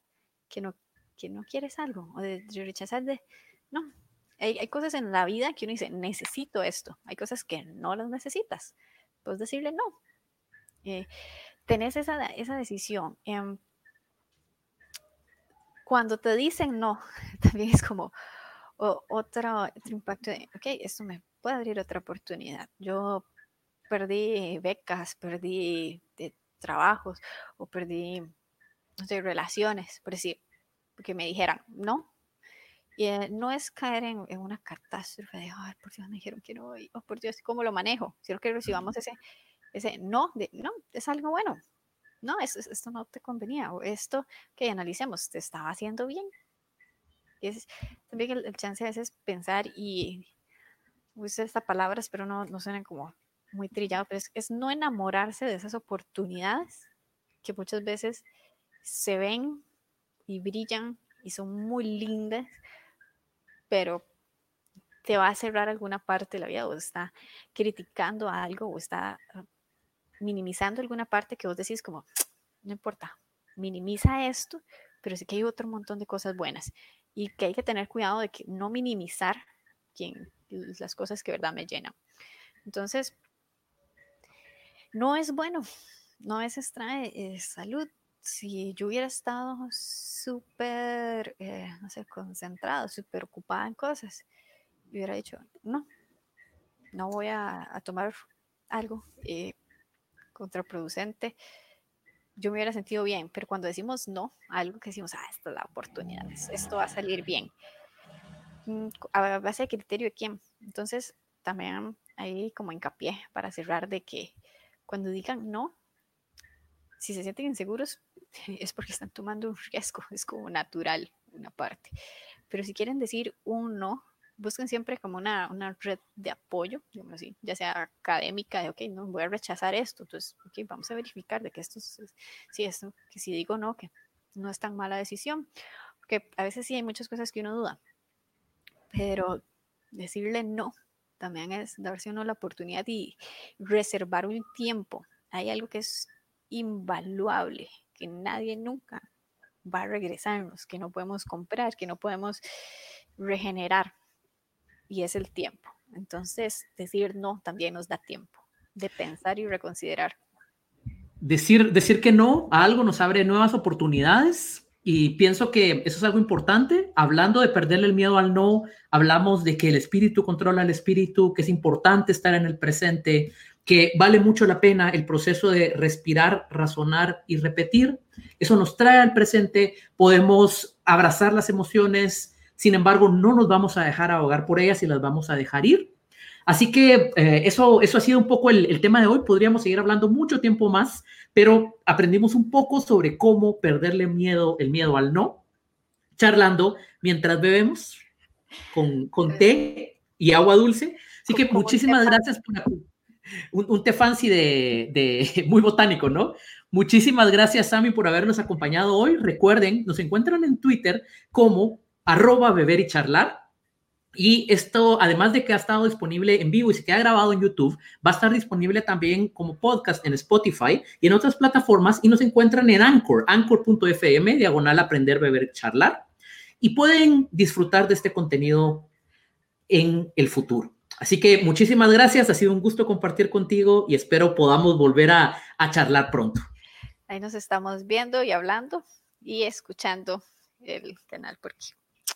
que no, que no quieres algo o de, rechazar de, no, hay, cosas en la vida que uno dice, necesito esto. Hay cosas que no las necesitas. Puedes decirle no. Eh, tenés esa, esa decisión. Em, cuando te dicen no, también es como otro, impacto ok, esto me puede abrir otra oportunidad. Yo perdí becas, perdí de trabajos o perdí no relaciones, por decir, porque me dijeran no. Y eh, no es caer en, una catástrofe de, ay, por Dios, me dijeron que no, oh, por Dios, ¿cómo lo manejo? Quiero que recibamos ese, ese no, de, no, es algo bueno. No, esto, no te convenía, o esto que analicemos, te estaba haciendo bien. Y es también el, chance a veces pensar y uso estas palabras, pero no, no suenan como muy trillado, pero es, es no enamorarse de esas oportunidades que muchas veces se ven y brillan y son muy lindas, pero te va a cerrar alguna parte de la vida o está criticando algo o está minimizando alguna parte que vos decís como, no importa, minimiza esto, pero sí que hay otro montón de cosas buenas y que hay que tener cuidado de que no minimizar quien, las cosas que verdad me llenan. Entonces, no es bueno, no es extrae eh, salud. Si yo hubiera estado súper, eh, no sé, concentrado, súper ocupada en cosas, hubiera dicho, no, no voy a, tomar algo eh, contraproducente, yo me hubiera sentido bien, pero cuando decimos no, algo que decimos, ah, esta es la oportunidad, esto va a salir bien, mm, a base de criterio de quién. Entonces, también ahí como hincapié para cerrar de que cuando digan no, si se sienten inseguros, es porque están tomando un riesgo, es como natural una parte. Pero si quieren decir un no, busquen siempre como una, una red de apoyo, digamos así, ya sea académica, de, ok, no, voy a rechazar esto, entonces, ok, vamos a verificar de que esto, es, si esto, que si digo no, que no es tan mala decisión, porque a veces sí hay muchas cosas que uno duda, pero decirle no también es darse uno la oportunidad y reservar un tiempo. Hay algo que es invaluable, que nadie nunca va a regresarnos, que no podemos comprar, que no podemos regenerar y es el tiempo. Entonces, decir no también nos da tiempo de pensar y reconsiderar. Decir, decir que no a algo nos abre nuevas oportunidades y pienso que eso es algo importante. Hablando de perderle el miedo al no, hablamos de que el espíritu controla el espíritu, que es importante estar en el presente, que vale mucho la pena el proceso de respirar, razonar y repetir. Eso nos trae al presente, podemos abrazar las emociones, sin embargo, no nos vamos a dejar ahogar por ellas y las vamos a dejar ir. Así que eh, eso, eso ha sido un poco el, el, tema de hoy. Podríamos seguir hablando mucho tiempo más, pero aprendimos un poco sobre cómo perderle miedo, el miedo al no, charlando mientras bebemos con, con té y agua dulce. Así que muchísimas gracias por un, un té fancy de, muy botánico, ¿no? Muchísimas gracias, Sammy, por habernos acompañado hoy. Recuerden, nos encuentran en Twitter como arroba beber y charlar. Y esto, además de que ha estado disponible en vivo y se queda grabado en YouTube, va a estar disponible también como podcast en Spotify y en otras plataformas y nos encuentran en Anchor, anchor.fm, diagonal aprender, beber, charlar. Y pueden disfrutar de este contenido en el futuro. Así que muchísimas gracias, ha sido un gusto compartir contigo y espero podamos volver a, a charlar pronto. Ahí nos estamos viendo y hablando y escuchando el canal porque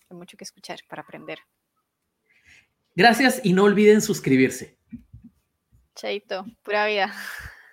hay mucho que escuchar para aprender. Gracias y no olviden suscribirse. Chaito, pura vida.